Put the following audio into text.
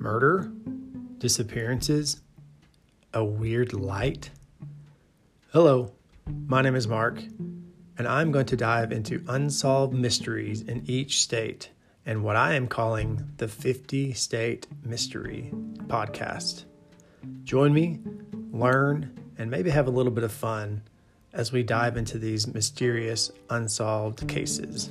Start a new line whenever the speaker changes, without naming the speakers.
murder, disappearances, a weird light? Hello, my name is Mark, and I'm going to dive into unsolved mysteries in each state and what I am calling the 50 State Mystery Podcast. Join me, learn, and maybe have a little bit of fun as we dive into these mysterious unsolved cases.